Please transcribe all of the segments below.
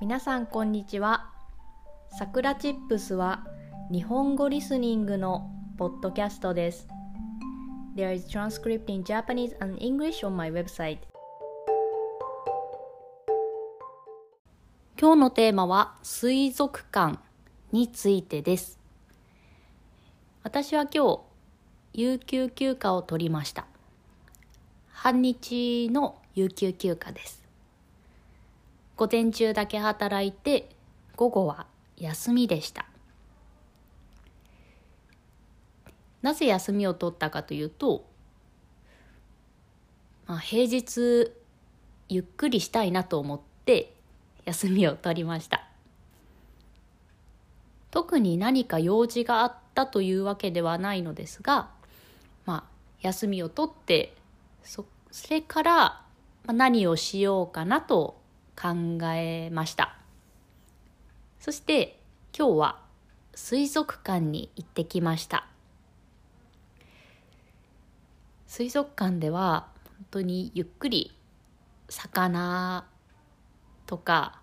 皆さんこんにちは。さくらチップスは日本語リスニングのポッドキャストです。There is transcript in Japanese and English on my website. 今日のテーマは水族館についてです。私は今日、有給休暇を取りました。半日の有給休暇です。午前中だけ働いて午後は休みでした。なぜ休みを取ったかというと、まあ、平日ゆっくりしたいなと思って休みを取りました。特に何か用事があったというわけではないのですが、まあ、休みを取ってそれから何をしようかなと考えました。そして今日は水族館に行ってきました。水族館では本当にゆっくり魚とか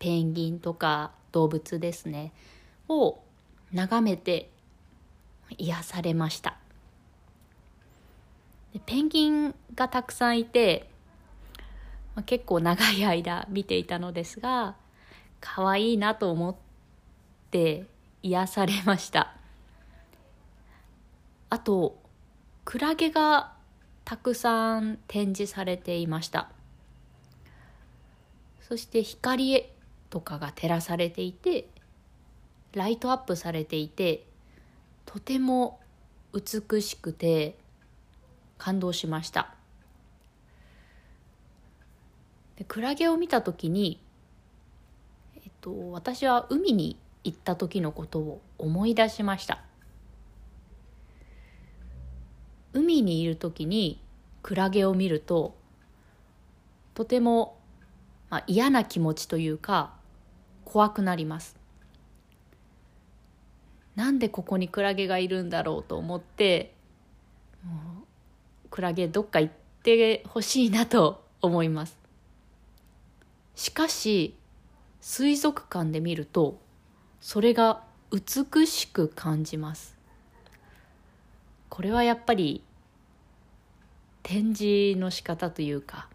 ペンギンとか動物ですねを眺めて癒されました。ペンギンがたくさんいてまあ、結構長い間見ていたのですが可愛いなと思って癒されました。あとクラゲがたくさん展示されていました。そして光とかが照らされていてライトアップされていてとても美しくて感動しました。でクラゲを見た時に、えっと、私は海に行った時のことを思い出しました。海にいる時にクラゲを見るととても、まあ、嫌な気持ちというか怖くなります。なんでここにクラゲがいるんだろうと思ってクラゲどっか行ってほしいなと思います。しかし水族館で見るとそれが美しく感じます。これはやっぱり展示の仕方というか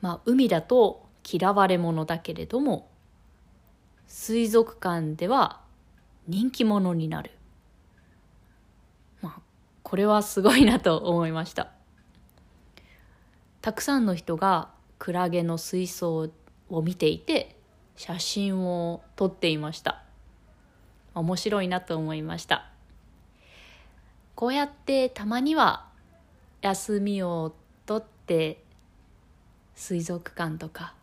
まあ海だと嫌われ者だけれども水族館では人気者になる。まあこれはすごいなと思いました。たくさんの人がクラゲの水槽を見ていて写真を撮っていました。面白いなと思いました。こうやってたまには休みを取って水族館とか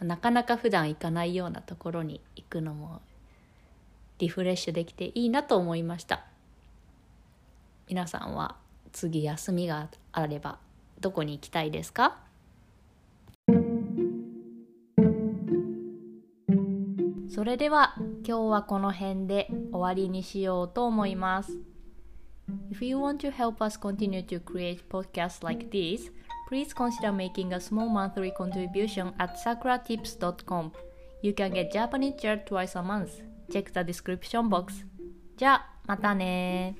なかなか普段行かないようなところに行くのもリフレッシュできていいなと思いました。皆さんは次休みがあればどこに行きたいですか？それでは今日はこの辺で終わりにしようと思います。If you want to help us continue to create podcasts like this, please consider making a small monthly contribution at sakuratips.com. You can get Japanese chair twice a month. Check the description box. じゃあ、またね